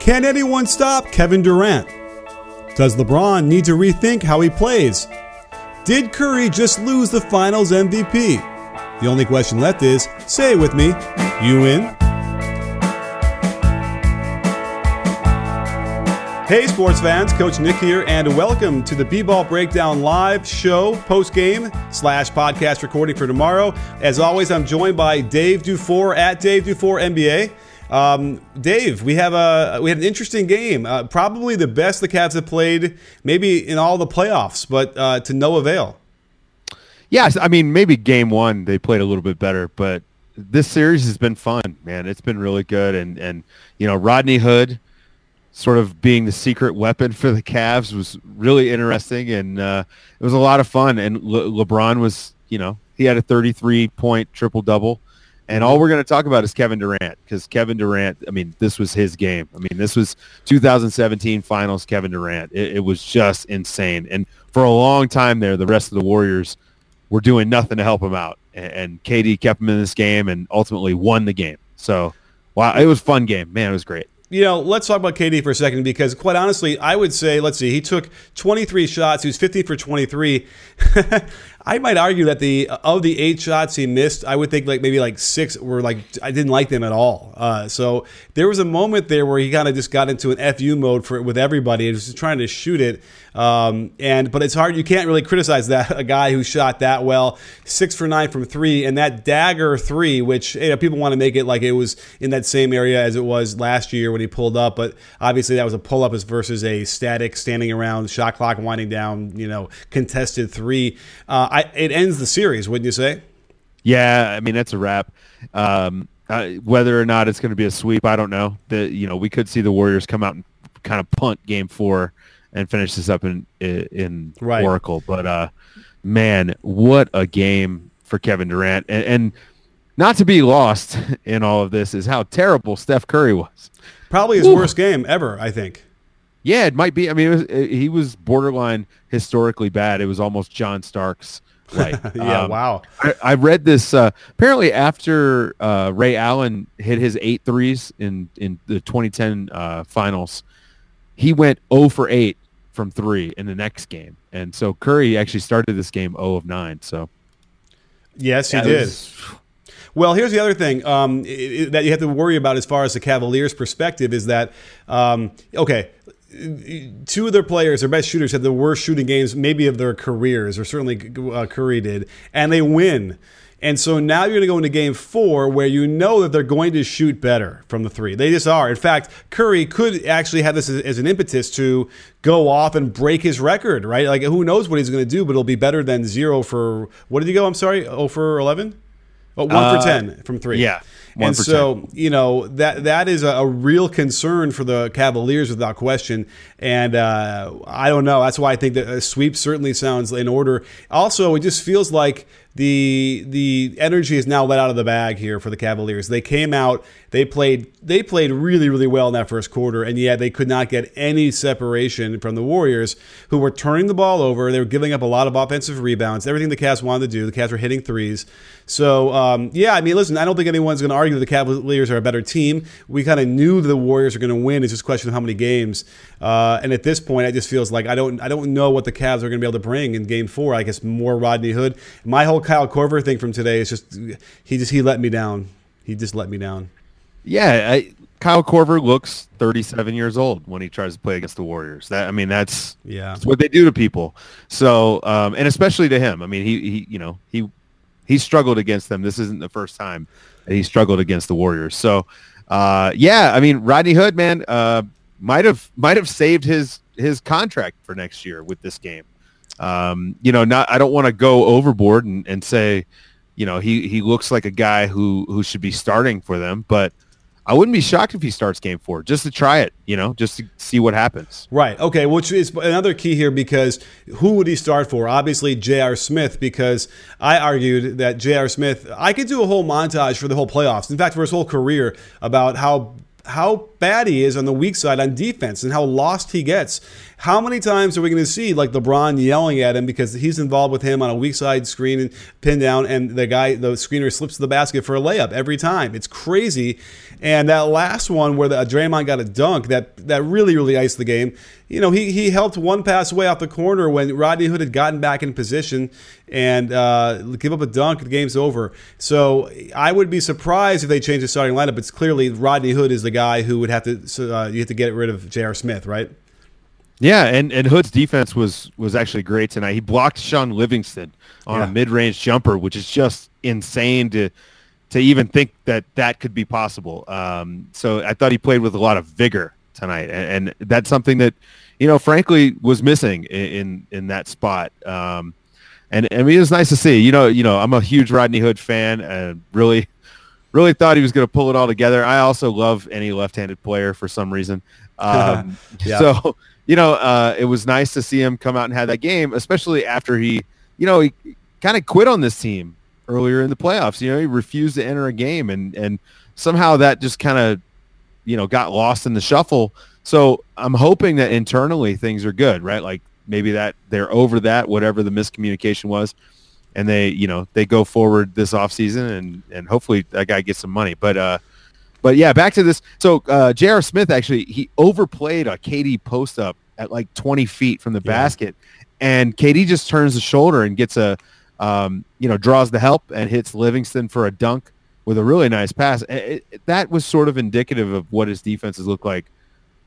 Can anyone stop Kevin Durant? Does LeBron need to rethink how he plays? Did Curry just lose the finals MVP? The only question left is say it with me, you win? Hey, sports fans, Coach Nick here, and welcome to the B-Ball Breakdown Live show, post-game slash podcast recording for tomorrow. As always, I'm joined by Dave Dufour at Dave Dufour NBA. Um, Dave, we have a we had an interesting game. Uh, probably the best the Cavs have played, maybe in all the playoffs, but uh, to no avail. Yes, I mean maybe game one they played a little bit better, but this series has been fun, man. It's been really good, and and you know Rodney Hood, sort of being the secret weapon for the Cavs was really interesting, and uh, it was a lot of fun. And Le- LeBron was, you know, he had a 33 point triple double. And all we're going to talk about is Kevin Durant because Kevin Durant, I mean, this was his game. I mean, this was 2017 finals Kevin Durant. It, it, was just insane. And for a long time there, the rest of the Warriors were doing nothing to help him out. And, and KD kept him in this game and ultimately won the game. So, wow, it was fun game. Man, it was great you know, let's talk about KD for a second because, quite honestly, I would say, let's see, he took 23 shots. He was 50 for 23. I might argue that the of the eight shots he missed, I would think like maybe like six were like I didn't like them at all. Uh, so there was a moment there where he kind of just got into an fu mode for with everybody and was trying to shoot it. Um, and but it's hard. You can't really criticize that a guy who shot that well, six for nine from three, and that dagger three, which you know, people want to make it like it was in that same area as it was last year when he pulled up, but obviously that was a pull up as versus a static standing around, shot clock winding down, you know, contested three. Uh, I, it ends the series, wouldn't you say? Yeah, I mean that's a wrap. Um, uh, whether or not it's going to be a sweep, I don't know. The you know we could see the Warriors come out and kind of punt Game Four and finish this up in in right. Oracle. But uh, man, what a game for Kevin Durant, and, and not to be lost in all of this is how terrible Steph Curry was. Probably his Ooh. worst game ever, I think. Yeah, it might be. I mean, it was, it, he was borderline historically bad. It was almost John Starks. Like, yeah, um, wow. I, I, read this. Uh, apparently, after uh, Ray Allen hit his eight threes in in the 2010 uh, finals, he went 0 for 8 from three in the next game, and so Curry actually started this game 0 of 9. So, yes, he did. Was, well, here's the other thing um, it, that you have to worry about as far as the Cavaliers' perspective is that, um, okay, two of their players, their best shooters, had the worst shooting games maybe of their careers, or certainly uh, Curry did, and they win. And so now you're going to go into game four where you know that they're going to shoot better from the three. They just are. In fact, Curry could actually have this as, as an impetus to go off and break his record, right? Like, who knows what he's going to do, but it'll be better than zero for, what did he go? I'm sorry, oh for 11? Oh, one uh, for 10 from three. Yeah and so, you know, that that is a, a, real concern for the Cavaliers without question. And uh, I don't know. That's why I think that a sweep certainly sounds in order. Also, it just feels like the the energy is now let out of the bag here for the Cavaliers. They came out, they played they played really really well in that first quarter, and yet they could not get any separation from the Warriors, who were turning the ball over. They were giving up a lot of offensive rebounds. Everything the Cavs wanted to do, the Cavs were hitting threes. So um, yeah, I mean, listen, I don't think anyone's going to argue that the Cavaliers are a better team. We kind of knew the Warriors are going to win. It's just a question of how many games. Uh, and at this point, it just feels like I don't I don't know what the Cavs are going to be able to bring in Game Four. I guess more Rodney Hood. My whole Kyle Korver thing from today is just he just he let me down. He just let me down. Yeah, I, Kyle Korver looks 37 years old when he tries to play against the Warriors. That I mean, that's yeah, that's what they do to people. So, um, and especially to him. I mean, he he you know he he struggled against them. This isn't the first time that he struggled against the Warriors. So, uh, yeah, I mean, Rodney Hood, man, uh, might have might have saved his his contract for next year with this game. Um, you know, not I don't want to go overboard and, and say, you know, he, he looks like a guy who, who should be starting for them, but I wouldn't be shocked if he starts game four just to try it, you know, just to see what happens. Right. Okay. Which is another key here because who would he start for? Obviously, J.R. Smith, because I argued that J.R. Smith, I could do a whole montage for the whole playoffs. In fact, for his whole career about how how bad he is on the weak side on defense and how lost he gets how many times are we going to see like LeBron yelling at him because he's involved with him on a weak side screen and pin down, and the guy, the screener slips to the basket for a layup every time? It's crazy. And that last one where the, Draymond got a dunk that that really really iced the game. You know, he he helped one pass away off the corner when Rodney Hood had gotten back in position and uh, give up a dunk. The game's over. So I would be surprised if they change the starting lineup. It's clearly Rodney Hood is the guy who would have to uh, you have to get rid of J.R. Smith, right? Yeah, and, and Hood's defense was was actually great tonight. He blocked Shaun Livingston on yeah. a mid range jumper, which is just insane to to even think that that could be possible. Um, so I thought he played with a lot of vigor tonight, and, and that's something that you know, frankly, was missing in in, in that spot. Um, and I mean, it was nice to see. You know, you know, I'm a huge Rodney Hood fan, and really, really thought he was going to pull it all together. I also love any left-handed player for some reason. Um, yeah. So you know, uh, it was nice to see him come out and have that game, especially after he, you know, he kind of quit on this team earlier in the playoffs. You know, he refused to enter a game, and and somehow that just kind of, you know, got lost in the shuffle. So I'm hoping that internally things are good, right? Like maybe that they're over that, whatever the miscommunication was, and they, you know, they go forward this offseason and and hopefully that guy gets some money. But uh, but yeah, back to this. So uh, J.R. Smith actually he overplayed a KD post up at like 20 feet from the yeah. basket, and KD just turns the shoulder and gets a um, you know, draws the help and hits Livingston for a dunk with a really nice pass. It, it, that was sort of indicative of what his defenses look like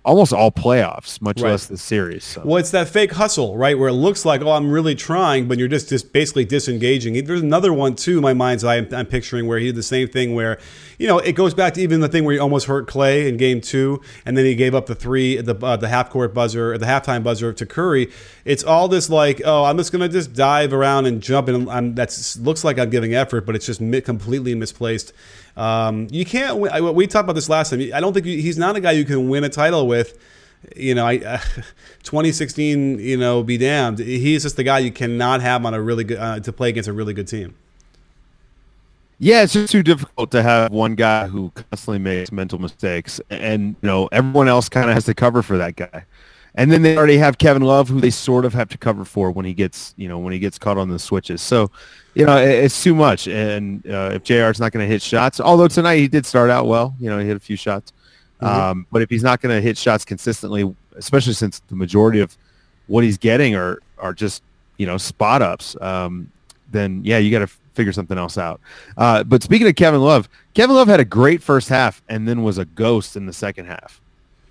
almost all playoffs, much right. less the series. So. Well, it's that fake hustle, right? Where it looks like, oh, I'm really trying, but you're just, just basically disengaging. There's another one, too, in my mind's eye, I'm, I'm picturing where he did the same thing where, you know, it goes back to even the thing where he almost hurt Klay in game two, and then he gave up the three, the, uh, the half court buzzer, the halftime buzzer to Curry. It's all this like, oh, I'm just going to just dive around and jump, and I'm, looks like I'm giving effort, but it's just completely misplaced. Um, you can't. We talked about this last time. I don't think he's not a guy you can win a title with. You know, I uh, 2016. You know, be damned. He's just the guy you cannot have on a really good uh, to play against a really good team. Yeah, it's just too difficult to have one guy who constantly makes mental mistakes, and you know everyone else kind of has to cover for that guy. And then they already have Kevin Love, who they sort of have to cover for when he gets, you know, when he gets caught on the switches. So, you know, it's too much. And uh, if J.R. is not going to hit shots, although tonight he did start out well, you know, he hit a few shots. Mm-hmm. Um, but if he's not going to hit shots consistently, especially since the majority of what he's getting are are just, you know, spot ups, um, then yeah, you got to figure something else out. Uh, but speaking of Kevin Love, Kevin Love had a great first half and then was a ghost in the second half.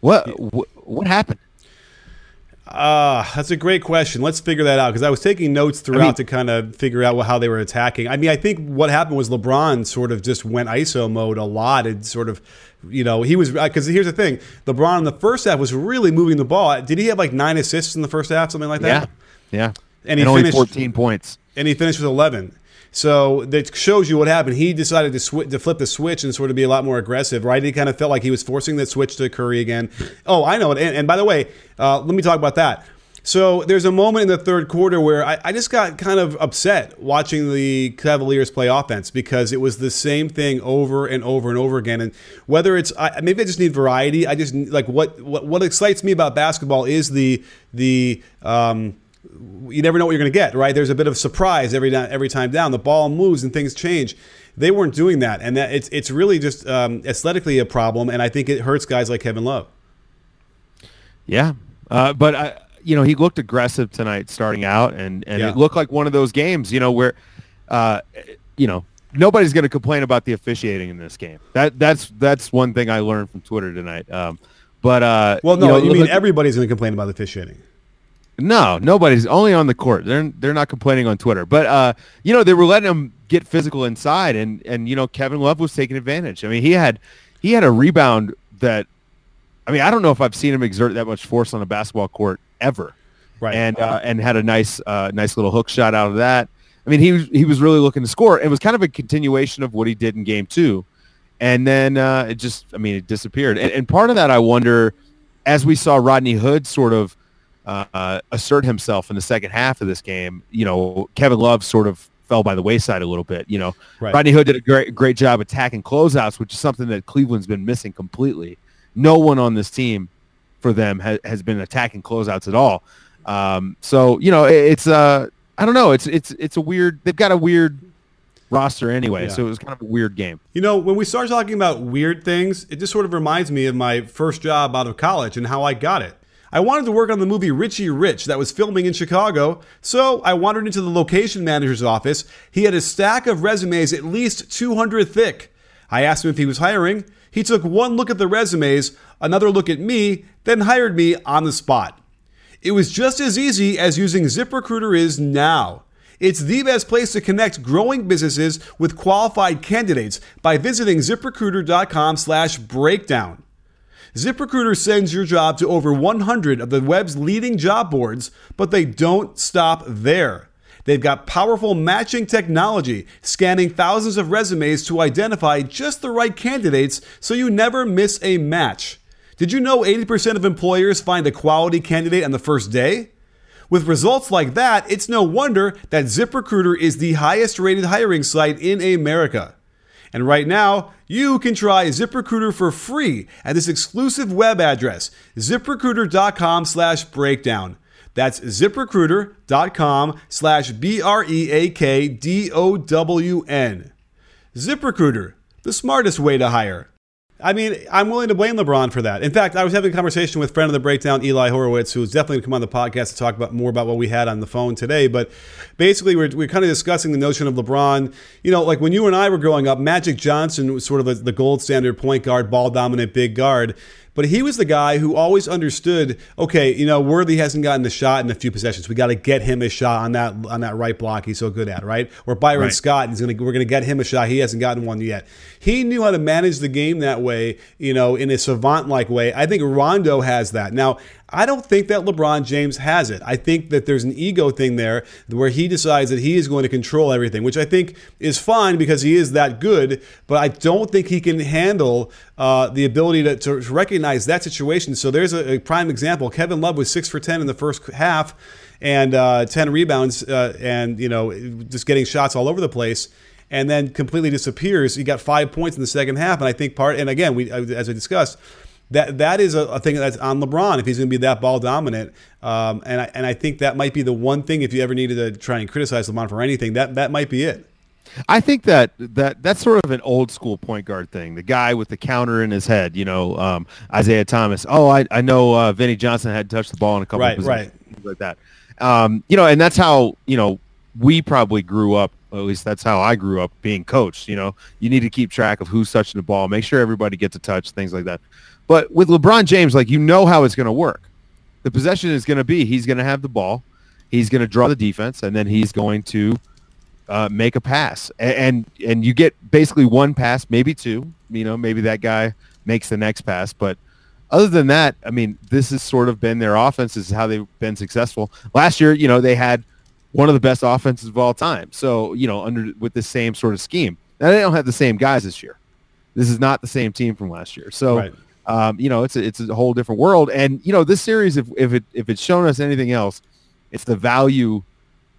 What what, what happened? Uh, that's a great question. Let's figure that out because I was taking notes throughout I mean, to kind of figure out how they were attacking. I mean, I think what happened was LeBron sort of just went ISO mode a lot and sort of, you know, he was because here's the thing: LeBron in the first half was really moving the ball. Did he have like nine assists in the first half, something like that? Yeah, yeah. And he and finished, only 14 points. And he finished with 11. So that shows you what happened. He decided to sw- to flip the switch and sort of be a lot more aggressive, right? He kind of felt like he was forcing the switch to Curry again. Oh, I know it. And, and by the way, uh, let me talk about that. So there's a moment in the third quarter where I, I, just got kind of upset watching the Cavaliers play offense because it was the same thing over and over and over again. And whether it's I, maybe I just need variety. I just like what what what excites me about basketball is the the um, you never know what you're going to get, right? There's a bit of surprise every every time down. The ball moves and things change. They weren't doing that, and that it's it's really just um, aesthetically a problem, and I think it hurts guys like Kevin Love. Yeah, uh, but I, you know, he looked aggressive tonight, starting out, and and yeah. it looked like one of those games, you know, where, uh, you know, nobody's going to complain about the officiating in this game. That that's that's one thing I learned from Twitter tonight. Um, but uh, well, no, you, know, you mean look, everybody's going to complain about the officiating? No, nobody's only on the court. They're they're not complaining on Twitter. But uh, you know, they were letting him get physical inside and and you know, Kevin Love was taking advantage. I mean, he had he had a rebound that I mean, I don't know if I've seen him exert that much force on a basketball court ever. Right. And uh, and had a nice uh, nice little hook shot out of that. I mean, he was he was really looking to score. It was kind of a continuation of what he did in game 2. And then uh, it just I mean, it disappeared. And, and part of that I wonder as we saw Rodney Hood sort of uh, assert himself in the second half of this game, you know, Kevin Love sort of fell by the wayside a little bit. You know, right. Rodney Hood did a great great job attacking closeouts, which is something that Cleveland's been missing completely. No one on this team for them ha- has been attacking closeouts at all. Um, so you know, it, it's uh, I don't know, it's it's it's a weird. They've got a weird roster anyway, yeah. so it was kind of a weird game. You know, when we start talking about weird things, it just sort of reminds me of my first job out of college and how I got it. I wanted to work on the movie Richie Rich that was filming in Chicago, so I wandered into the location manager's office. He had a stack of resumes at least 200 thick. I asked him if he was hiring. He took one look at the resumes, another look at me, then hired me on the spot. It was just as easy as using ZipRecruiter is now. It's the best place to connect growing businesses with qualified candidates by visiting ziprecruiter.com/breakdown. ZipRecruiter sends your job to over 100 of the web's leading job boards, but they don't stop there. They've got powerful matching technology, scanning thousands of resumes to identify just the right candidates so you never miss a match. Did you know 80% of employers find a quality candidate on the first day? With results like that, it's no wonder that ZipRecruiter is the highest rated hiring site in America. And right now, you can try ZipRecruiter for free at this exclusive web address, ziprecruiter.com slash breakdown. That's ziprecruiter.com slash B R E A K D O W N. ZipRecruiter, the smartest way to hire. I mean, I'm willing to blame LeBron for that. In fact, I was having a conversation with friend of the breakdown, Eli Horowitz, who's definitely going to come on the podcast to talk about more about what we had on the phone today. But basically, we're, we're kind of discussing the notion of LeBron. You know, like when you and I were growing up, Magic Johnson was sort of the, the gold standard point guard, ball dominant big guard. But he was the guy who always understood, okay, you know, Worthy hasn't gotten the shot in a few possessions. We got to get him a shot on that on that right block he's so good at, right? Or Byron right. Scott, he's gonna we're gonna get him a shot. He hasn't gotten one yet. He knew how to manage the game that way, you know, in a savant like way. I think Rondo has that. Now, I don't think that LeBron James has it. I think that there's an ego thing there where he decides that he is going to control everything, which I think is fine because he is that good. But I don't think he can handle uh, the ability to, to, recognize that situation. So there's a, a, prime example. Kevin Love was six for 10 in the first half and uh, 10 rebounds uh, and, you know, just getting shots all over the place and then completely disappears. He got five points in the second half. And I think part, and again, we as I discussed, that that is a, a, thing that's on LeBron if he's going to be that ball dominant. Um, and I, and I think that might be the one thing if you ever needed to try and criticize LeBron for anything, that that might be it. I think that that that's sort of an old school point guard thing. The guy with the counter in his head, you know, um, Isiah Thomas. Oh, I, I know uh, Vinnie Johnson had touched the ball in a couple right, of right. like that. Um, you know, and that's how you know we probably grew up. At least that's how I grew up being coached. You know, you need to keep track of who's touching the ball, make sure everybody gets a touch, things like that. But with LeBron James, like you know how it's going to work. The possession is going to be he's going to have the ball, he's going to draw the defense, and then he's going to uh, make a pass. And, and and you get basically one pass, maybe two. You know, maybe that guy makes the next pass, but other than that, I mean, this has sort of been their offense. This is how they've been successful. Last year, you know, they had one of the best offenses of all time. So, you know, under with the same sort of scheme. Now they don't have the same guys this year. This is not the same team from last year. So right um, you know, it's a, it's a whole different world. And you know, this series, if if it if it's shown us anything else, it's the value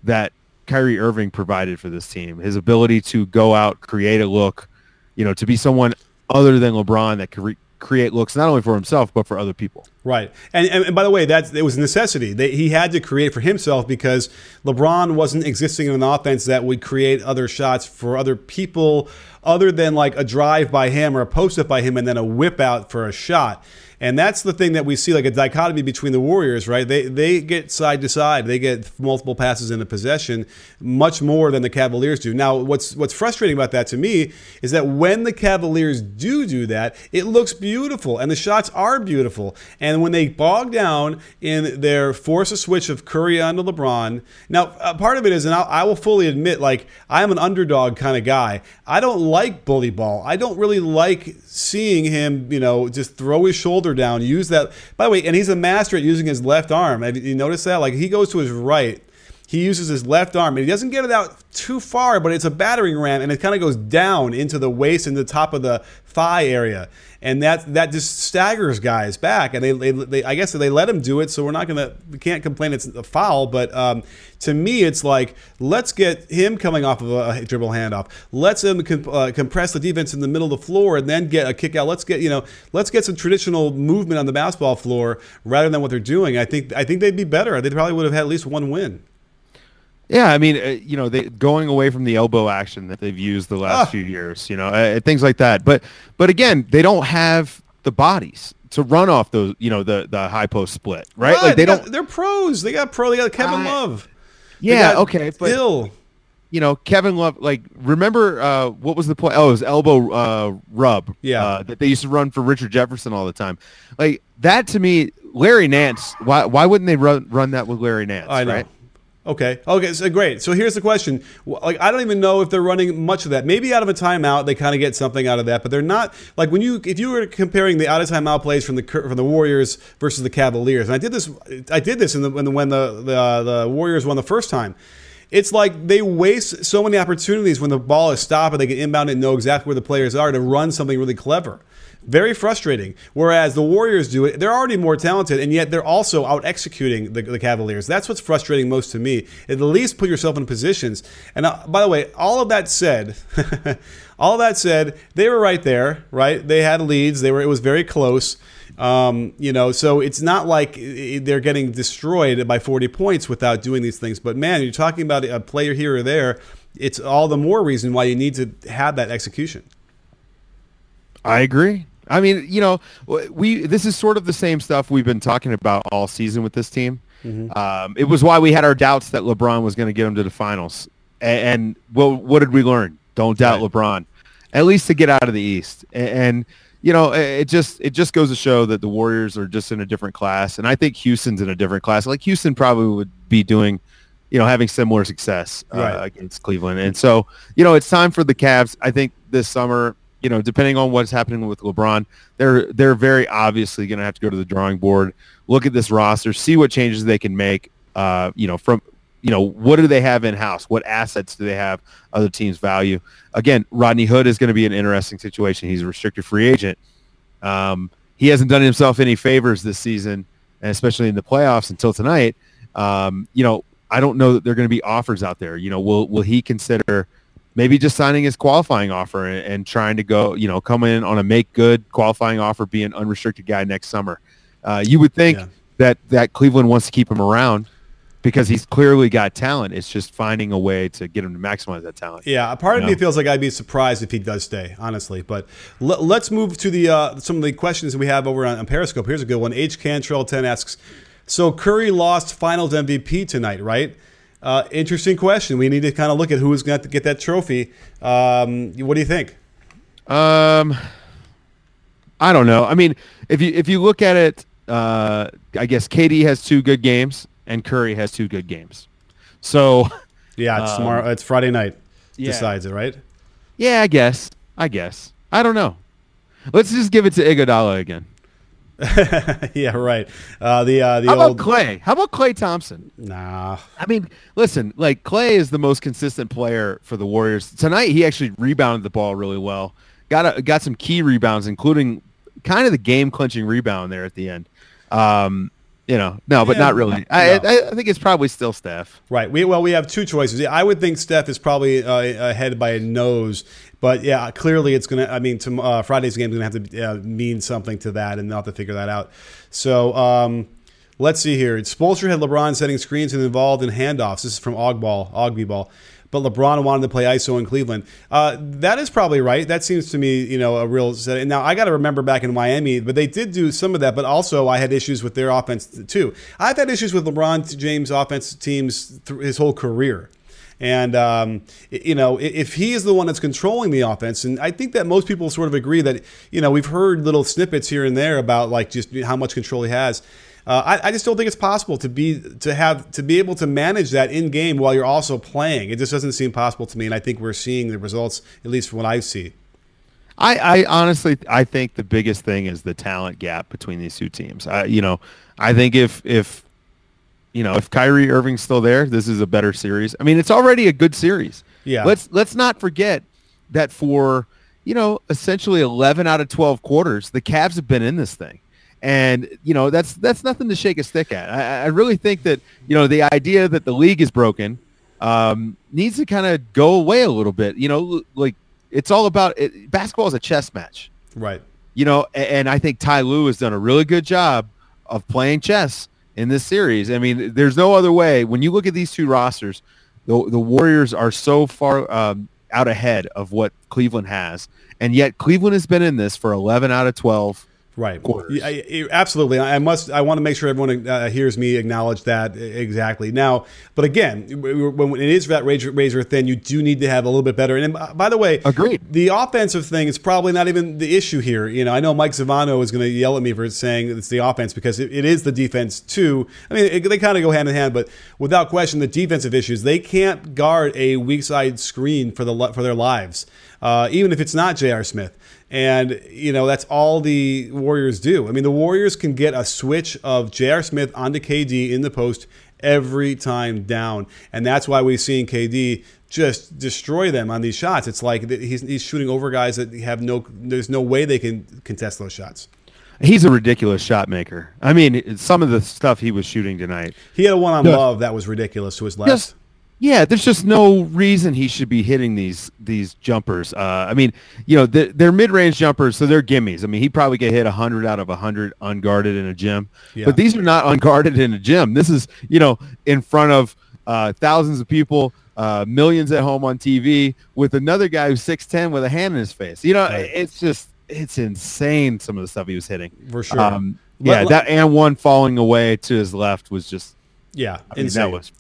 that Kyrie Irving provided for this team. His ability to go out, create a look, you know, to be someone other than LeBron that could create looks not only for himself but for other people. Right, and and, and by the way, that it was a necessity. They, he had to create for himself because LeBron wasn't existing in an offense that would create other shots for other people, other than like a drive by him or a post up by him, and then a whip out for a shot. And that's the thing that we see, like a dichotomy between the Warriors, right? They they get side to side, they get multiple passes into possession, much more than the Cavaliers do. Now, what's what's frustrating about that to me is that when the Cavaliers do do that, it looks beautiful, and the shots are beautiful. And when they bog down in their force a switch of Curry onto LeBron, now part of it is, and I'll, I will fully admit, like I am an underdog kind of guy. I don't like bully ball. I don't really like seeing him, you know, just throw his shoulder shoulder down, use that. By the way, and he's a master at using his left arm. Have you noticed that? Like he goes to his right he uses his left arm and he doesn't get it out too far, but it's a battering ram and it kind of goes down into the waist and the top of the thigh area. And that that just staggers guys back. And they, they, they I guess they let him do it, so we're not gonna we can't complain it's a foul. But um, to me, it's like let's get him coming off of a, dribble handoff. Let's him comp- uh, compress the defense in the middle of the floor and then get a kick out. Let's get you know let's get some traditional movement on the basketball floor rather than what they're doing. I think I think they'd be better. They probably would have had at least one win. Yeah, I mean, uh, you know, they going away from the elbow action that they've used the last ah. few years, you know, uh, things like that. But but again, they don't have the bodies to run off those, you know, the the high post split, right? like they, they don't. They're pros. They got pro. They got Kevin uh, Love. Yeah. Okay. But Hill. You know, Kevin Love. Like, remember uh, what was the play? Oh, it was elbow uh, rub. Yeah. Uh, that they used to run for Richard Jefferson all the time. Like that to me, Larry Nance. Why why wouldn't they run run that with Larry Nance? I know. Right? Okay. Okay. So great. So here's the question. Like I don't even know if they're running much of that. Maybe out of a timeout they kind of get something out of that, but they're not like when you if you were comparing the out of timeout plays from the from the Warriors versus the Cavaliers. And I did this. I did this in the when the when the the, the Warriors won the first time. It's like they waste so many opportunities when the ball is stopped and they get inbound and know exactly where the players are to run something really clever. Very frustrating. Whereas the Warriors do it, they're already more talented, and yet they're also out executing the, the Cavaliers. That's what's frustrating most to me. At least put yourself in positions. And uh, by the way, all of that said, all that said, they were right there, right? They had leads. They were. It was very close. Um, you know, so it's not like they're getting destroyed by 40 points without doing these things. But man, you're talking about a player here or there. It's all the more reason why you need to have that execution. I agree. I mean, you know, we this is sort of the same stuff we've been talking about all season with this team. Mm-hmm. Um, it was why we had our doubts that LeBron was going to get them to the finals. And, and, well, what did we learn? Don't doubt right. LeBron, at least to get out of the East. And, and, you know, it just it just goes to show that the Warriors are just in a different class, and I think Houston's in a different class. Like Houston probably would be doing, you know, having similar success uh, right. against Cleveland. And so, you know, it's time for the Cavs. I think this summer you know, depending on what's happening with LeBron, they're they're very obviously going to have to go to the drawing board, look at this roster, see what changes they can make. Uh, you know, from you know, what do they have in house? What assets do they have? Other teams value. Again, Rodney Hood is going to be an interesting situation. He's a restricted free agent. Um, he hasn't done himself any favors this season, and especially in the playoffs until tonight. Um, you know, I don't know that there are going to be offers out there. You know, will will he consider? Maybe just signing his qualifying offer and, and, trying to go, you know, come in on a make good qualifying offer, be an unrestricted guy next summer. Uh, you would think yeah. that that Cleveland wants to keep him around because he's clearly got talent. It's just finding a way to get him to maximize that talent. Yeah, a part of know? me feels like I'd be surprised if he does stay, honestly. But l- let's move to the uh, some of the questions we have over on, on Periscope. Here's a good one. H Cantrell ten asks, so Curry lost Finals MVP tonight, right? Uh, interesting question. We need to kind of look at who's going to get that trophy. Um, what do you think? Um, I don't know. I mean, if you if you look at it, uh, I guess KD has two good games and Curry has two good games. So yeah, it's um, tomorrow. It's Friday night. Yeah. Decides it, right? Yeah, I guess. I guess. I don't know. Let's just give it to Iguodala again. yeah, right. Uh, the uh, the How old about Klay? How about Klay Thompson? Nah. I mean, listen, like Klay is the most consistent player for the Warriors. Tonight, he actually rebounded the ball really well. Got a, got some key rebounds, including kind of the game clinching rebound there at the end. Um, you know, no, but yeah, not really. I, no. I, I, think it's probably still Steph. Right. We well, we have two choices. I would think Steph is probably uh, ahead by a nose, but yeah, clearly it's gonna. I mean, to, uh, Friday's game is gonna have to uh, mean something to that, and they'll have to figure that out. So. Um, let's see here. Spoelstra had LeBron setting screens and involved in handoffs. This is from Ogball, Ogby Ball but LeBron wanted to play ISO in Cleveland. Uh, that is probably right. That seems to me, you know, a real. Now I got to remember back in Miami, but they did do some of that. But also, I had issues with their offense too. I've had issues with LeBron James offense teams his whole career. And, um, you know, if he is the one that's controlling the offense, and I think that most people sort of agree that, you know, we've heard little snippets here and there about like just how much control he has. Uh, I, I, just don't think it's possible to be to have to be able to manage that in game while you're also playing. It just doesn't seem possible to me, and I think we're seeing the results at least from what I see. I, I honestly I think the biggest thing is the talent gap between these two teams. I, you know, I think if if you know, if Kyrie Irving's still there, this is a better series. I mean, it's already a good series. Yeah. Let's let's not forget that for you know essentially 11 out of 12 quarters, the Cavs have been in this thing, and you know that's that's nothing to shake a stick at. I, I really think that you know the idea that the league is broken um, needs to kind of go away a little bit. You know, like it's all about it, basketball is a chess match, Right. you know, a- and I think Ty Lue has done a really good job of playing chess in this series. I mean, there's no other way. When you look at these two rosters, the the Warriors are so far um, out ahead of what Cleveland has, and yet Cleveland has been in this for 11 out of 12 Right. quarters. I- I- absolutely. I must. I want to make sure everyone uh, hears me acknowledge that exactly now. But again, when it is that razor, razor thin, you do need to have a little bit better. And by the way, Agreed. The offensive thing is probably not even the issue here. You know, I know Mike Zavano is going to yell at me for saying it's the offense because it, it is the defense too. I mean, it, they kind of go hand in hand, but without question, the defensive issues they can't guard a weak side screen for the for their lives, uh, even if it's not J.R. Smith. And, you know, that's all the Warriors do. I mean, the Warriors can get a switch of J.R. Smith onto KD in the post every time down. And that's why we've seen KD just destroy them on these shots. It's like he's, he's shooting over guys that have no, there's no way they can contest those shots. He's a ridiculous shot maker. I mean, some of the stuff he was shooting tonight. He had a one on Yeah. love that was ridiculous to his left. Yeah, there's just no reason he should be hitting these these jumpers. Uh, I mean, you know, they're, they're mid range jumpers, so they're gimmies. I mean, he probably get hit hundred out of hundred unguarded in a gym, Yeah. but these are not unguarded in a gym. This is you know in front of uh, thousands of people. Uh, millions at home on TV with another guy who's 6'10 with a hand in his face. You know, Right. it's just, it's insane some of the stuff he was hitting. For sure. Um, yeah, let- that and one falling away to his left was just, yeah. I mean, insane. that was,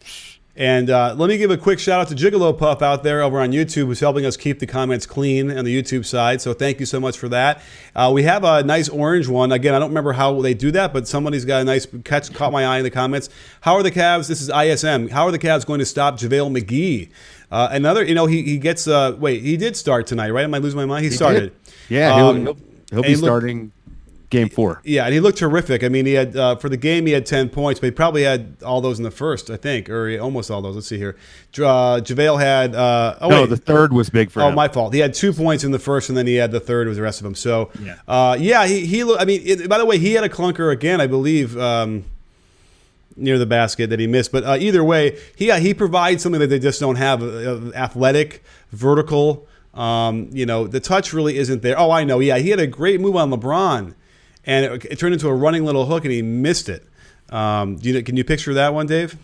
And uh, let me give a quick shout out to Gigolo Puff out there over on YouTube, who's helping us keep the comments clean on the YouTube side. So thank you so much for that. Uh, we have a nice orange one. Again, I don't remember how they do that, but somebody's got a nice catch caught my eye in the comments. How are the Cavs? This is ISM. How are the Cavs going to stop JaVale McGee? Uh, another, you know, he, he gets. Uh, wait, he did start tonight, right? Am I losing my mind? He, started. yeah, he'll, Um, he'll, he'll be he looked- starting game four. Yeah, and he looked terrific. I mean, he had uh, for the game he had ten points, but he probably had all those in the first, I think, or almost all those. Let's see here. Uh, JaVale had. Uh, oh no, wait. the third was big for him. Oh, him. my fault. He had two points in the first, and then he had the third with the rest of them. So, Yeah. uh, yeah, he he. lo- I mean, it, by the way, he had a clunker again, I believe, um, near the basket that he missed. But uh, either way, he he provides something that they just don't have: uh, athletic, vertical. Um, you know, the touch really isn't there. Oh, I know. Yeah, he had a great move on LeBron, and it, it turned into a running little hook, and he missed it. Um, do you, can you picture that one, Dave?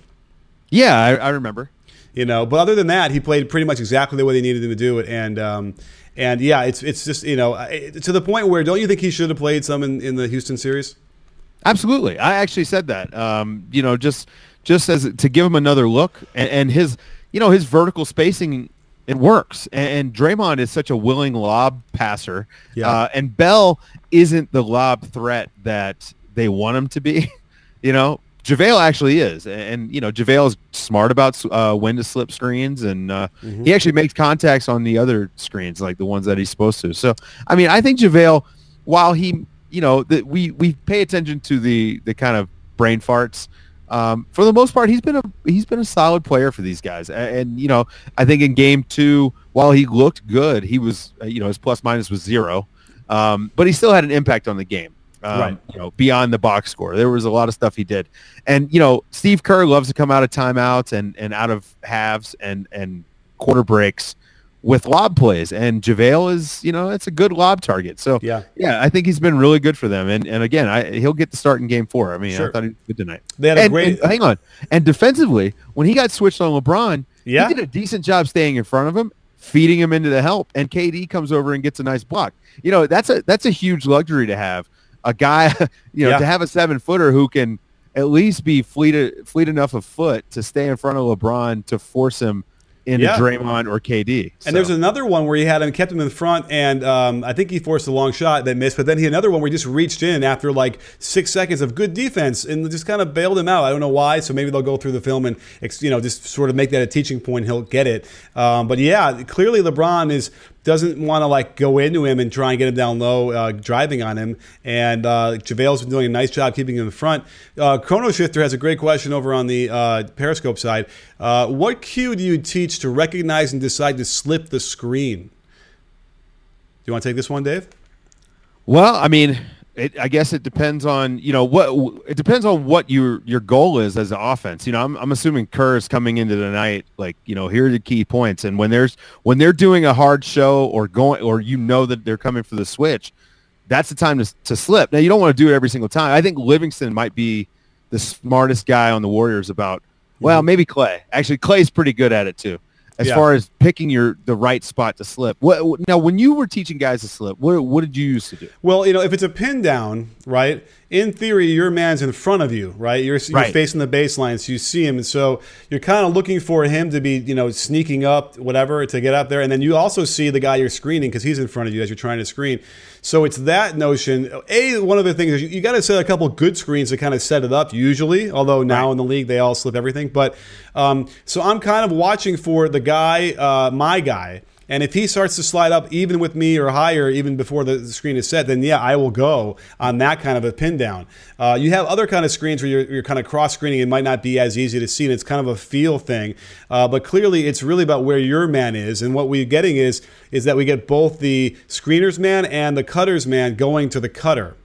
yeah, I, I remember. you know. But other than that, he played pretty much exactly the way they needed him to do it, and um, and yeah, it's it's just you know to the point where don't you think he should have played some in, in the Houston series? Absolutely, I actually said that. Um, you know, just just as to give him another look, and, and his, you know, his vertical spacing, it works. And, and Draymond is such a willing lob passer, Yeah. uh, and Bell isn't the lob threat that they want him to be. you know, JaVale actually is, and, and you know, JaVale is smart about uh, when to slip screens, and uh, he actually makes contacts on the other screens, like the ones that he's supposed to. So, I mean, I think JaVale, while he, you know, that we we pay attention to the the kind of brain farts. Um, for the most part, he's been a he's been a solid player for these guys, and, and you know, I think in game two, while he looked good, he was uh, you know his plus minus was zero, um, but he still had an impact on the game. Um, Right. You know, beyond the box score, there was a lot of stuff he did, and you know, Steve Kerr loves to come out of timeouts and and out of halves and and quarter breaks with lob plays, and JaVale is you know it's a good lob target. So Yeah. yeah, I think he's been really good for them, and and again, I, he'll get the start in Game Four. I mean, Sure. I thought he was good tonight. They had a great- and hang on, and defensively, when he got switched on LeBron, Yeah. he did a decent job staying in front of him, feeding him into the help, and KD comes over and gets a nice block. You know, that's a that's a huge luxury to have a guy, you know, Yeah. to have a seven footer who can at least be fleet fleet enough of foot to stay in front of LeBron to force him into Yeah. Draymond or KD. And there's another one where he had him, kept him in front, and um, I think he forced a long shot that missed. But then he had another one where he just reached in after like six seconds of good defense and just kind of bailed him out. I don't know why. So maybe they'll go through the film and you know just sort of make that a teaching point. He'll get it. Um, but yeah, clearly LeBron is doesn't want to like go into him and try and get him down low, uh, driving on him. And uh, JaVale's been doing a nice job keeping him in the front. Uh, Chrono Shifter has a great question over on the uh, Periscope side. Uh, what cue do you teach to recognize and decide to slip the screen? Do you want to take this one, Dave? Well, I mean, it, I guess it depends on you know what it depends on what your your goal is as an offense. You know, I'm, I'm assuming Kerr is coming into the night like you know here are the key points, and when there's when they're doing a hard show or going or you know that they're coming for the switch, that's the time to to slip. Now you don't want to do it every single time. I think Livingston might be the smartest guy on the Warriors about. Well, maybe Klay. Actually, Klay's pretty good at it too as yeah. far as picking your the right spot to slip. What now when you were teaching guys to slip, what what did you used to do? Well, you know, if it's a pin down, right? In theory, your man's in front of you, right? You're, you're right. facing the baseline, so you see him, and so you're kind of looking for him to be, you know, sneaking up, whatever, to get up there, and then you also see the guy you're screening because he's in front of you as you're trying to screen. So it's that notion. A one of the things is you, you got to set a couple good screens to kind of set it up. Usually, although now right. in the league they all slip everything. But um, so I'm kind of watching for the guy, uh, my guy and if he starts to slide up even with me or higher, even before the screen is set, then yeah, I will go on that kind of a pin down. Uh, you have other kind of screens where you're, you're, kind of cross screening. It might not be as easy to see, and it's kind of a feel thing. Uh, but clearly, it's really about where your man is, and what we're getting is is that we get both the screener's man and the cutter's man going to the cutter.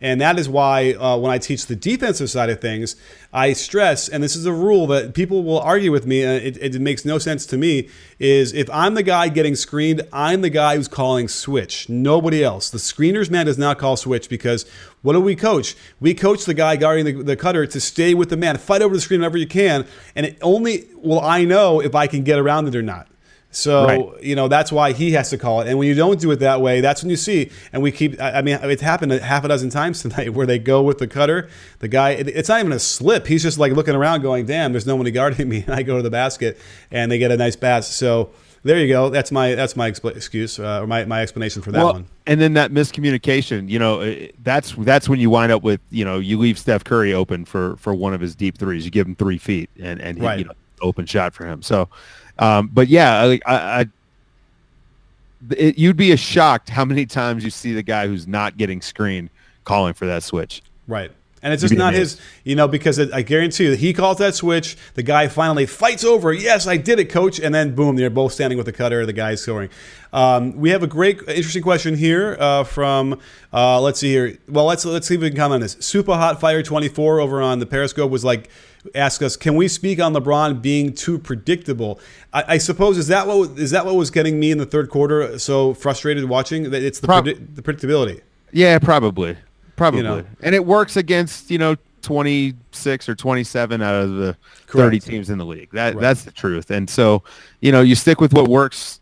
And that is why uh, when I teach the defensive side of things, I stress, and this is a rule that people will argue with me, and it, it, makes no sense to me, is if I'm the guy getting screened, I'm the guy who's calling switch, nobody else. The screener's man does not call switch because what do we coach? We coach the guy guarding the, the cutter to stay with the man, fight over the screen whenever you can, and only will I know if I can get around it or not. So right. you know that's why he has to call it. And when you don't do it that way, that's when you see. And we keep. I mean, it's happened half a dozen times tonight where they go with the cutter. The guy, it's not even a slip. He's just like looking around, going, "Damn, there's no one guarding me." And I go to the basket, and they get a nice pass. So there you go. That's my that's my expl- excuse uh, or my, my explanation for that well, one. And then that miscommunication, you know, that's that's when you wind up with you know you leave Steph Curry open for for one of his deep threes. You give him three feet and and right. he, you know open shot for him. So um, but yeah, I, I, I it, you'd be shocked how many times you see the guy who's not getting screened calling for that switch. Right. And it's just not his, you know, because it, I guarantee you, he calls that switch. The guy finally fights over. Yes, I did it, coach. And then boom, they're both standing with the cutter. The guy's scoring. Um, we have a great, interesting question here uh, from. Uh, let's see here. Well, let's let's see if we can comment on this. Super Hot Fire twenty four over on the Periscope was like, ask us, can we speak on LeBron being too predictable? I, I suppose is that what is that what was getting me in the third quarter so frustrated watching? That it's the predi- the predictability. Yeah, probably. Probably. You know? And it works against, you know, 26 or 27 out of the Correct. 30 teams in the league. That right. that's the truth. And so, you know, you stick with what works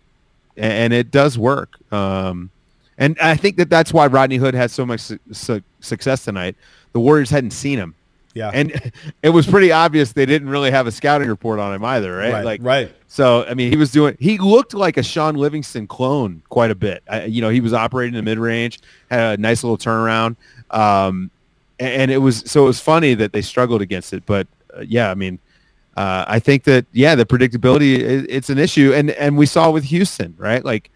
and it does work. Um, and I think that that's why Rodney Hood had so much su- su- success tonight. The Warriors hadn't seen him. Yeah. And it was pretty obvious they didn't really have a scouting report on him either, right? right like right. So I mean, he was doing. He looked like a Shaun Livingston clone quite a bit. I, you know, he was operating in the mid range, had a nice little turnaround. Um, and it was so it was funny that they struggled against it. But uh, yeah, I mean, uh, I think that yeah, the predictability it's an issue, and and we saw with Houston, right? Like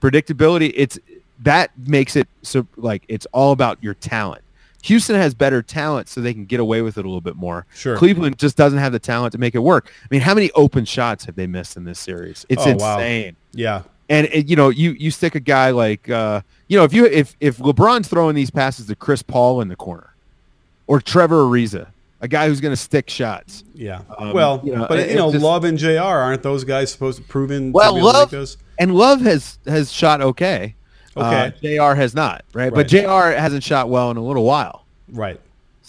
predictability, it's that makes it so like it's all about your talent. Houston has better talent, so they can get away with it a little bit more. Sure. Cleveland just doesn't have the talent to make it work. I mean, how many open shots have they missed in this series? It's oh, insane. Wow. Yeah. And it, you know, you you stick a guy like uh, you know, if you if if LeBron's throwing these passes to Chris Paul in the corner, or Trevor Ariza, a guy who's going to stick shots. Yeah. Um, well, you know, but you know, just, Love and J.R. aren't those guys supposed to proven? Well, to Love and Love has has shot okay. Okay. Uh, J.R. has not, right? right? But J.R. hasn't shot well in a little while. Right.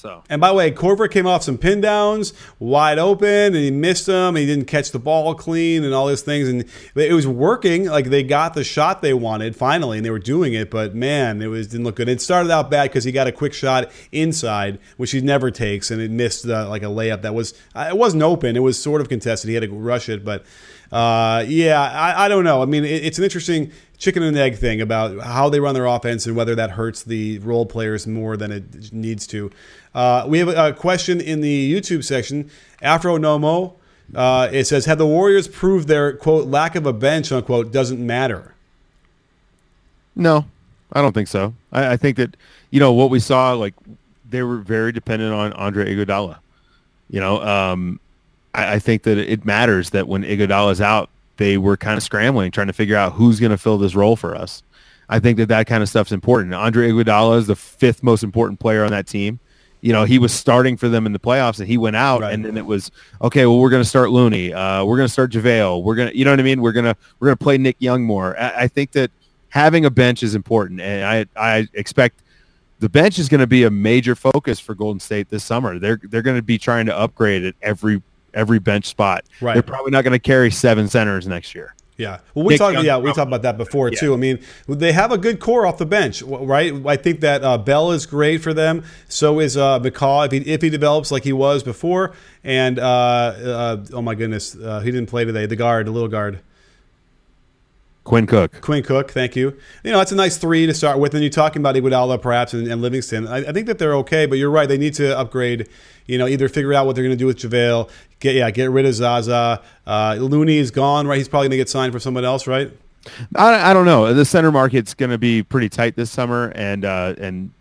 So. And by the way, Korver came off some pin downs, wide open, and he missed them. He didn't catch the ball clean, and all these things. And it was working. Like they got the shot they wanted finally, and they were doing it. But man, it was didn't look good. It started out bad because he got a quick shot inside, which he never takes, and it missed uh, like a layup that was uh, it wasn't open. It was sort of contested. He had to rush it, but uh, yeah, I, I, don't know. I mean, it, it's an interesting chicken and egg thing about how they run their offense and whether that hurts the role players more than it needs to. Uh, we have a question in the YouTube section. Afro Nomo, uh, it says, "Have the Warriors proved their quote lack of a bench unquote doesn't matter?" No, I don't think so. I, I think that you know what we saw, like they were very dependent on Andre Iguodala. You know, um, I, I, think that it matters that when Iguodala's out, they were kind of scrambling, trying to figure out who's going to fill this role for us. I think that that kind of stuff's important. Andre Iguodala is the fifth most important player on that team. You know, he was starting for them in the playoffs, and he went out, right. and then it was okay. Well, we're going to start Looney. Uh, we're going to start JaVale. We're going to, you know what I mean? We're gonna we're gonna play Nick Young more. I, I think that having a bench is important, and I I expect the bench is going to be a major focus for Golden State this summer. They're they're going to be trying to upgrade at every every bench spot. Right. They're probably not going to carry seven centers next year. Yeah. Well, we talked. Yeah, we talked about that before yeah. too. I mean, they have a good core off the bench, right? I think that uh, Bell is great for them. So is uh, McCaw if he if he develops like he was before. And uh, uh oh my goodness, uh, he didn't play today. The guard, the little guard. Quinn Cook. Quinn Cook, thank you. You know, that's a nice three to start with. And you're talking about Iguodala perhaps and, and Livingston. I, I, think that they're okay, but you're right. They need to upgrade. You know, either figure out what they're going to do with JaVale. Get yeah, get rid of Zaza. Uh, Looney is gone, right? He's probably going to get signed for someone else, right? I, I don't know. The center market's going to be pretty tight this summer, and uh, and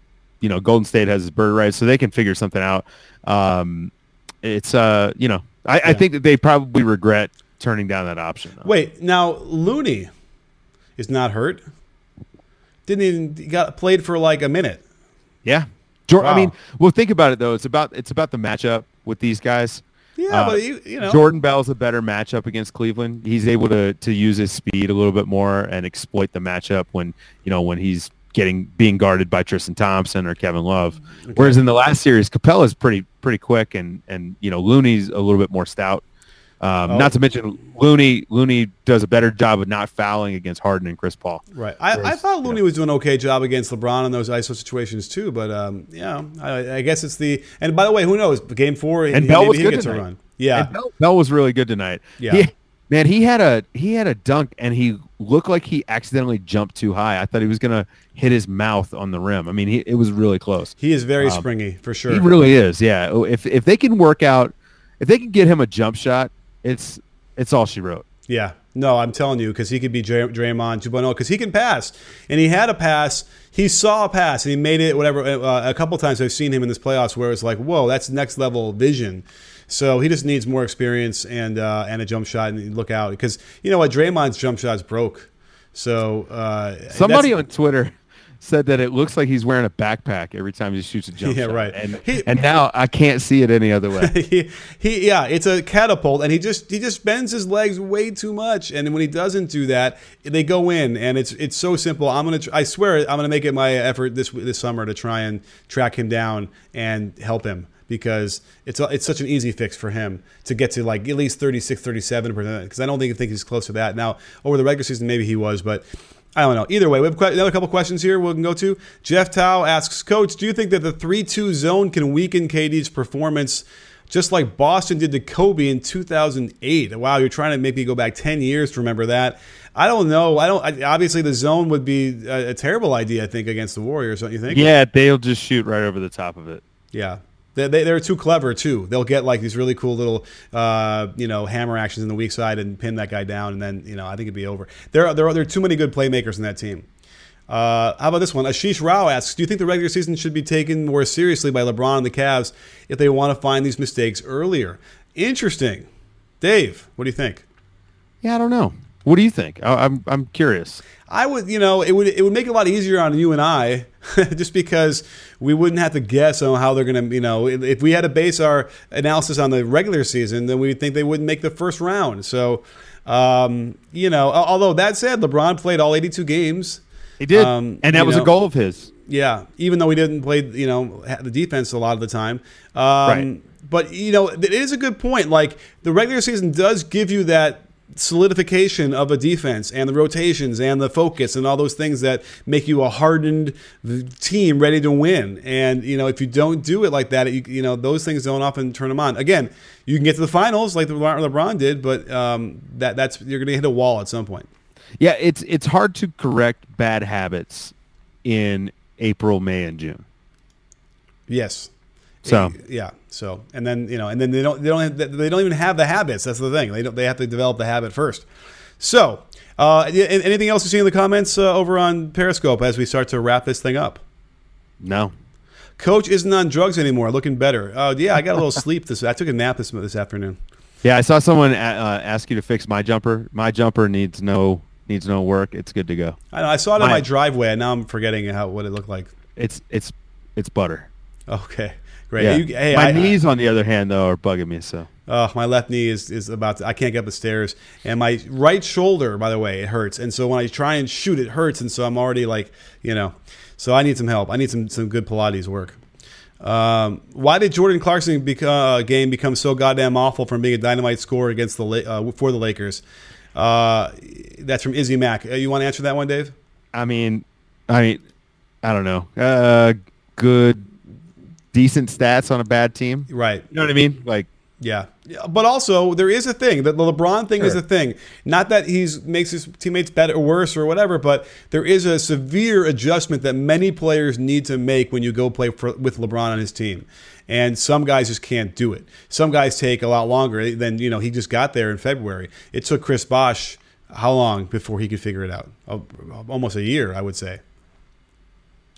you know, Golden State has his bird right, so they can figure something out. Um, it's uh, you know, I, yeah. I think that they probably regret turning down that option. Though. Wait, now Looney is not hurt. Didn't even got played for like a minute. Yeah, wow. I mean, well, think about it though. It's about it's about the matchup with these guys. Yeah, uh, but you, you know, Jordan Bell's a better matchup against Cleveland. He's able to to use his speed a little bit more and exploit the matchup when you know when he's getting being guarded by Tristan Thompson or Kevin Love. Okay. Whereas in the last series, Capela's pretty pretty quick and and you know Looney's a little bit more stout. Um, oh. Not to mention Looney. Looney does a better job of not fouling against Harden and Chris Paul. Right. I, Whereas, I thought Looney you know. was doing an okay job against LeBron in those ISO situations too. But um, yeah, I, I, guess it's the. And by the way, who knows? Game four, and he, Bell was good tonight. run. Yeah, Bell, Bell, was really good tonight. Yeah. He, man, he had a he had a dunk, and he looked like he accidentally jumped too high. I thought he was gonna hit his mouth on the rim. I mean, he, it was really close. He is very um, springy for sure. He really is. Yeah. If if they can work out, if they can get him a jump shot, it's it's all she wrote. Yeah. No, I'm telling you, because he could be Dray- Draymond 2.0, because he can pass. And he had a pass. He saw a pass, and he made it, whatever. Uh, a couple times I've seen him in this playoffs where it's like, whoa, that's next level vision. So he just needs more experience and uh, and a jump shot and look out. Because you know what? Draymond's jump shot's broke. So uh, somebody on Twitter said that it looks like he's wearing a backpack every time he shoots a jump yeah, shot. right. And he, and now I can't see it any other way. he, he, yeah, it's a catapult, and he just he just bends his legs way too much. And when he doesn't do that, they go in, and it's it's so simple. I'm gonna I swear I'm gonna make it my effort this this summer to try and track him down and help him because it's it's such an easy fix for him to get to like at least 36 37 percent because I don't think think he's close to that now over the regular season maybe he was but I don't know. Either way, we have another couple questions here we can go to. Jeff Tao asks, Coach, do you think that the 3 2 zone can weaken KD's performance just like Boston did to Kobe in 2008? Wow, you're trying to make me go back 10 years to remember that. I don't know. I don't. Obviously, the zone would be a, a terrible idea, I think, against the Warriors, don't you think? Yeah, they'll just shoot right over the top of it. Yeah. They, they, are too clever too. They'll get like these really cool little, uh, you know, hammer actions in the weak side and pin that guy down, and then you know I think it'd be over. There are, there are, there are too many good playmakers in that team. Uh, how about this one? Ashish Rao asks, "Do you think the regular season should be taken more seriously by LeBron and the Cavs if they want to find these mistakes earlier?" Interesting, Dave. What do you think? Yeah, I don't know. What do you think? I, I'm I'm curious. I would, you know, it would it would make it a lot easier on you and I, just because we wouldn't have to guess on how they're going to, you know, if we had to base our analysis on the regular season, then we'd think they wouldn't make the first round. So, um, you know, although that said, LeBron played all 82 games. He did, um, and that was know, a goal of his. Yeah, even though he didn't play, you know, the defense a lot of the time. Um, right. But you know, it is a good point. Like the regular season does give you that solidification of a defense and the rotations and the focus and all those things that make you a hardened team ready to win. And you know, if you don't do it like that, you, you know those things don't often turn them on. Again, you can get to the finals like LeBron did, but um, that that's you're going to hit a wall at some point. Yeah, it's it's hard to correct bad habits in April, May, and June. Yes. So yeah. So and then you know and then they don't they don't they don't even have the habits. That's the thing. They don't they have to develop the habit first. So Uh, anything else you see in the comments uh, over on Periscope as we start to wrap this thing up? No. Coach isn't on drugs anymore, looking better. Uh, yeah, I got a little sleep this. I took a nap this this afternoon. Yeah, I saw someone uh, ask you to fix my jumper. My jumper needs no needs no work. It's good to go. I, know, I saw it on My- my driveway, and now I'm forgetting how what it looked like. It's it's it's butter. Okay, great. Yeah. You- hey, my I- knees, on the other hand, though, are bugging me. So Oh, my left knee is, is about to, I can't get up the stairs. And my right shoulder, by the way, it hurts. And so when I try and shoot, it hurts. And so I'm already like, you know, so I need some help. I need some, some good Pilates work. Um, why did Jordan Clarkson bec- uh, game become so goddamn awful from being a dynamite scorer against the uh, for the Lakers? Uh, that's from Izzy Mack. Uh, you want to answer that one, Dave? I mean, I mean, I don't know. Uh, good, decent stats on a bad team. Right. You know what I mean? Like, Yeah. Yeah, But also, there is a thing. The, the LeBron thing is a thing. Not that he's makes his teammates better or worse or whatever, but there is a severe adjustment that many players need to make when you go play for, with LeBron on his team. And some guys just can't do it. Some guys take a lot longer than, you know, he just got there in February. It took Chris Bosh how long before he could figure it out? Almost a year, I would say.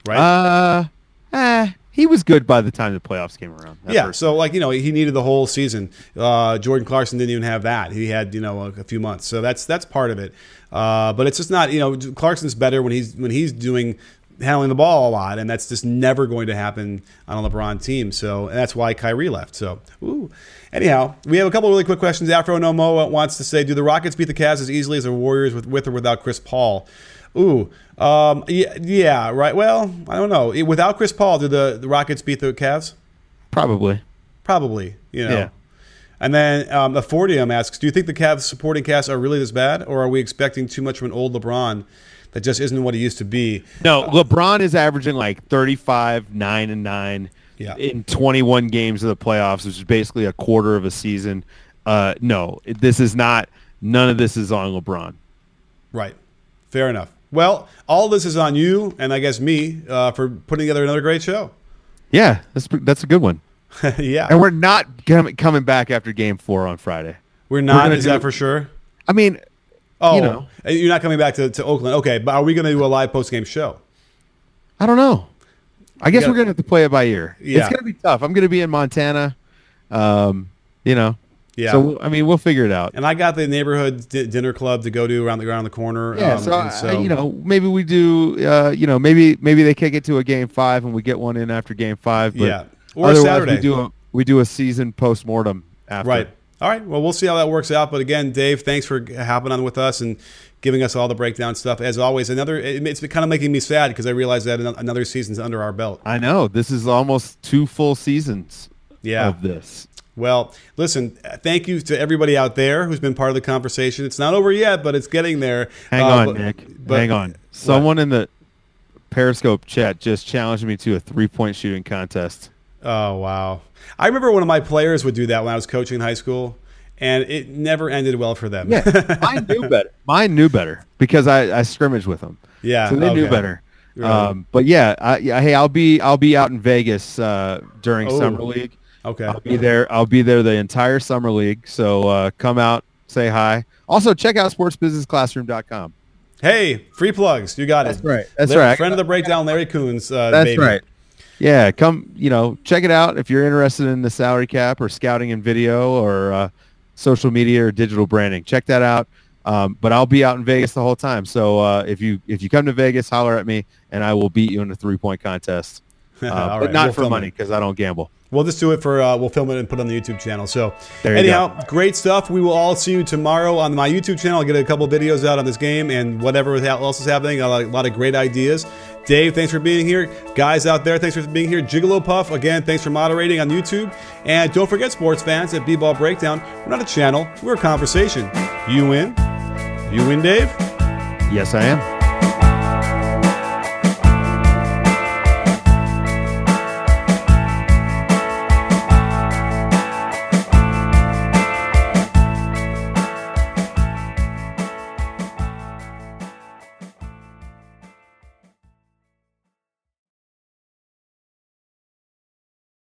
Right? uh, eh, he was good by the time the playoffs came around. Yeah, so like you know, he needed the whole season. Uh, Jordan Clarkson didn't even have that. He had you know a, a few months, so that's that's part of it. Uh, but it's just not you know Clarkson's better when he's when he's doing handling the ball a lot, and that's just never going to happen on a LeBron team. So and that's why Kyrie left. So ooh. Anyhow, we have a couple of really quick questions. Afro Nomo wants to say, do the Rockets beat the Cavs as easily as the Warriors with with or without Chris Paul? Ooh, um, yeah, yeah, right. Well, I don't know. Without Chris Paul, do the, the Rockets beat the Cavs? probably. Probably, you know. Yeah. And then um, the Fortium asks, do you think the Cavs supporting cast are really this bad, or are we expecting too much from an old LeBron that just isn't what he used to be? No, LeBron is averaging like 35, 9 and 9 Yeah. in 21 games of the playoffs, which is basically a quarter of a season. Uh, no, this is not none of this is on LeBron. Right. Fair enough. Well, all this is on you and I guess me uh, for putting together another great show. Yeah, that's that's a good one. yeah. And we're not com- coming back after game 4 on Friday. We're not, gonna is do- that for sure? I mean, Oh, You know. you're not coming back to, to Oakland. Okay, but are we going to do a live post game show? I don't know. I guess gotta- we're going to have to play it by ear. Yeah. It's going to be tough. I'm going to be in Montana. Um, you know. Yeah. So I mean, we'll figure it out. And I got the neighborhood di- dinner club to go to around the around the corner. Yeah, um, so, and I, you know, maybe we do. Uh, you know, maybe maybe they kick it to a game five, and we get one in after game five. But Yeah. Or Saturday. we do a we do a season post mortem after. Right. All right. Well, we'll see how that works out. But again, Dave, thanks for hopping on with us and giving us all the breakdown stuff. As always, another it- it's kind of making me sad because I realize that ano- another season's under our belt. I know this is almost two full seasons Yeah. of this. Well, listen, thank you to everybody out there who's been part of the conversation. It's not over yet, but it's getting there. Hang Uh, on, but- Nick. but- Hang on. Someone in the Periscope chat just challenged me to a three point shooting contest. Oh wow! I remember one of my players would do that when I was coaching in high school, and it never ended well for them. Yeah, mine knew better. Mine knew better because I, I scrimmaged with them. Yeah, so they knew better. Really? Um, but yeah, I, yeah, hey, I'll be I'll be out in Vegas uh, during Oh. summer league. Okay. I'll be there. I'll be there the entire summer league. So uh, come out, say hi. Also, check out sportsbusinessclassroom.com. Hey, free plugs. You got That's it. That's right. That's Larry- right. Friend of the breakdown, Larry Coons. Uh, That's baby. right. Yeah, come. You know, check it out if you're interested in the salary cap or scouting and video or uh, social media or digital branding. Check that out. Um, but I'll be out in Vegas the whole time. So uh, if you if you come to Vegas, holler at me, and I will beat you in a three point contest. Uh, but right, not we'll for money because I don't gamble. We'll just do it for. Uh, we'll film it and put it on the YouTube channel. So, There anyhow, great stuff. We will all see you tomorrow on my YouTube channel. I'll get a couple videos out on this game and whatever else is happening. A lot, of great ideas. Dave, thanks for being here. Guys out there, thanks for being here. Gigolo Puff, again, thanks for moderating on YouTube. And don't forget, sports fans, at B-Ball Breakdown, we're not a channel, we're a conversation. You in? You in, Dave. Yes, I am.